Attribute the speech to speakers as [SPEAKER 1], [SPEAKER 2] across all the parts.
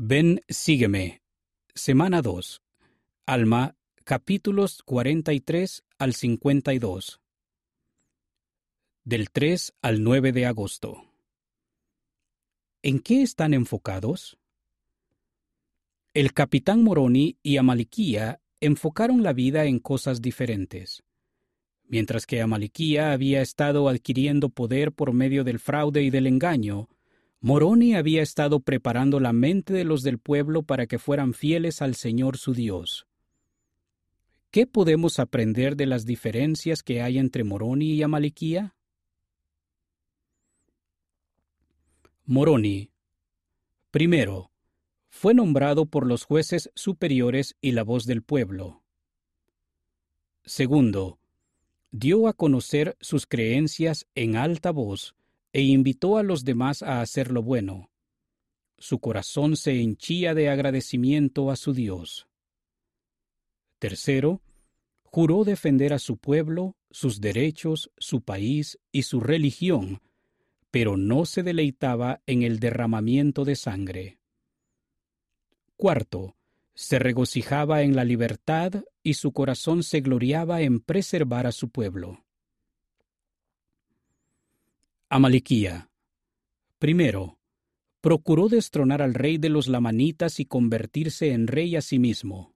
[SPEAKER 1] Ven, sígueme. Semana 2. Alma, capítulos 43 al 52. Del 3 al 9 de agosto. ¿En qué están enfocados? El capitán Moroni y Amaliquía enfocaron la vida en cosas diferentes. Mientras que Amaliquía había estado adquiriendo poder por medio del fraude y del engaño, Moroni había estado preparando la mente de los del pueblo para que fueran fieles al Señor su Dios. ¿Qué podemos aprender de las diferencias que hay entre Moroni y Amaliquía? Moroni. Primero, fue nombrado por los jueces superiores y la voz del pueblo. Segundo, dio a conocer sus creencias en alta voz e invitó a los demás a hacer lo bueno. Su corazón se henchía de agradecimiento a su Dios. Tercero, juró defender a su pueblo, sus derechos, su país y su religión, pero no se deleitaba en el derramamiento de sangre. Cuarto, se regocijaba en la libertad y su corazón se gloriaba en preservar a su pueblo. Amaliquía. Primero, procuró destronar al rey de los lamanitas y convertirse en rey a sí mismo.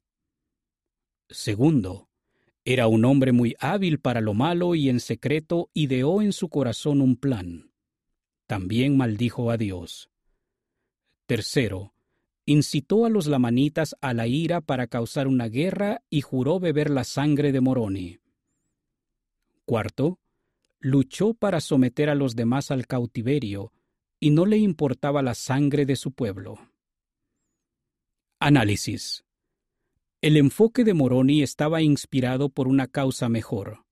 [SPEAKER 1] Segundo, era un hombre muy hábil para lo malo y en secreto ideó en su corazón un plan. También maldijo a Dios. Tercero, incitó a los lamanitas a la ira para causar una guerra y juró beber la sangre de Moroni. Cuarto, luchó para someter a los demás al cautiverio y no le importaba la sangre de su pueblo. Análisis. El enfoque de Moroni estaba inspirado por una causa mejor.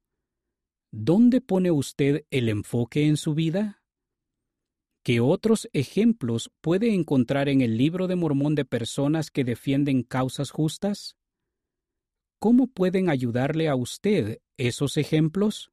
[SPEAKER 1] ¿Dónde pone usted el enfoque en su vida? ¿Qué otros ejemplos puede encontrar en el libro de Mormón de personas que defienden causas justas? ¿Cómo pueden ayudarle a usted esos ejemplos?